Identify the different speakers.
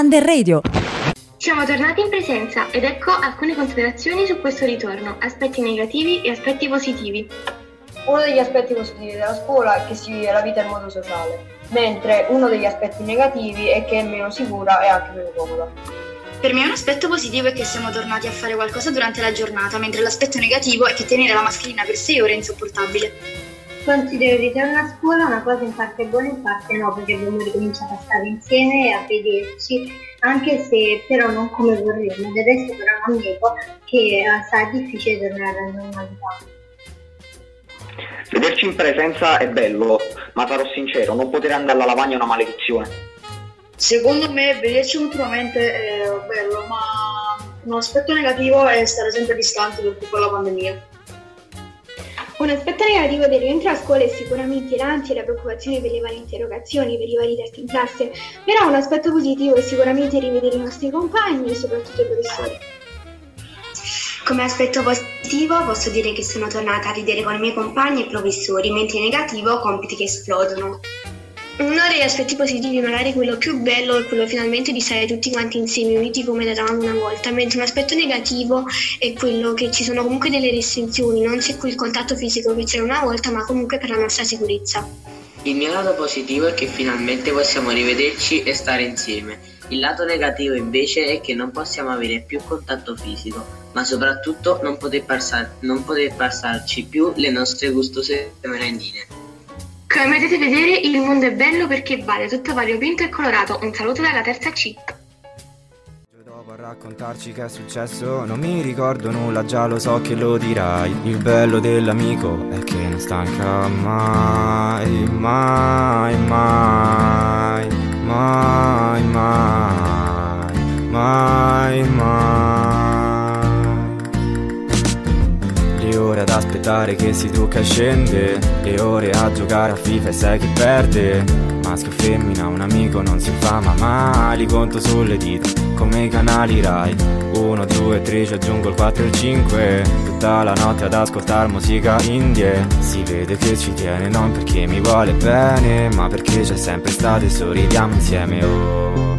Speaker 1: Under Radio.
Speaker 2: Siamo tornati in presenza ed ecco alcune considerazioni su questo ritorno, aspetti negativi e aspetti positivi.
Speaker 3: Uno degli aspetti positivi della scuola è che si vive la vita in modo sociale, mentre uno degli aspetti negativi è che è meno sicura e anche meno comoda.
Speaker 4: Per me un aspetto positivo è che siamo tornati a fare qualcosa durante la giornata, mentre l'aspetto negativo è che tenere la mascherina per sei ore è insopportabile.
Speaker 5: Considero il ritorno a scuola una cosa in parte buona e in parte no, perché abbiamo ricominciato a stare insieme e a vederci, anche se però non come vorremmo. Del resto però non nego che eh, sarà difficile tornare alla normalità.
Speaker 6: Vederci in presenza è bello, ma sarò sincero, non poter andare alla lavagna è una maledizione.
Speaker 7: Secondo me vederci ultimamente è bello, ma un aspetto negativo è stare sempre distanti per tutta la pandemia.
Speaker 8: Un aspetto negativo del rientro a scuola è sicuramente l'ansia e la preoccupazione per le varie interrogazioni, per i vari test in classe, però un aspetto positivo è sicuramente rivedere i nostri compagni e soprattutto i professori.
Speaker 9: Come aspetto positivo posso dire che sono tornata a ridere con i miei compagni e professori, mentre negativo compiti che esplodono.
Speaker 10: Uno degli aspetti positivi, magari quello più bello, è quello finalmente di stare tutti quanti insieme, uniti come eravamo una volta, mentre un aspetto negativo è quello che ci sono comunque delle restrizioni, non c'è quel contatto fisico che c'era una volta, ma comunque per la nostra sicurezza.
Speaker 11: Il mio lato positivo è che finalmente possiamo rivederci e stare insieme. Il lato negativo invece è che non possiamo avere più contatto fisico, ma soprattutto non poter, passar- passarci più le nostre gustose merendine.
Speaker 2: Come potete vedere il mondo è bello perché vale tutto variopinto e colorato. Un saluto dalla terza C.
Speaker 12: Dopo a raccontarci che è successo non mi ricordo nulla, già lo so che lo dirai. Il bello dell'amico è che non stanca mai, mai, ore ad aspettare che si tocca e scende Le ore a giocare a FIFA e sai che perde. Maschio o femmina, un amico non si fa ma mai conto sulle dita, come i canali Rai. 1, 2, 3, ci aggiungo il 4 e il 5 Tutta la notte ad ascoltare musica indie. Si vede che ci tiene non perché mi vuole bene Ma perché c'è sempre stato e sorridiamo insieme oh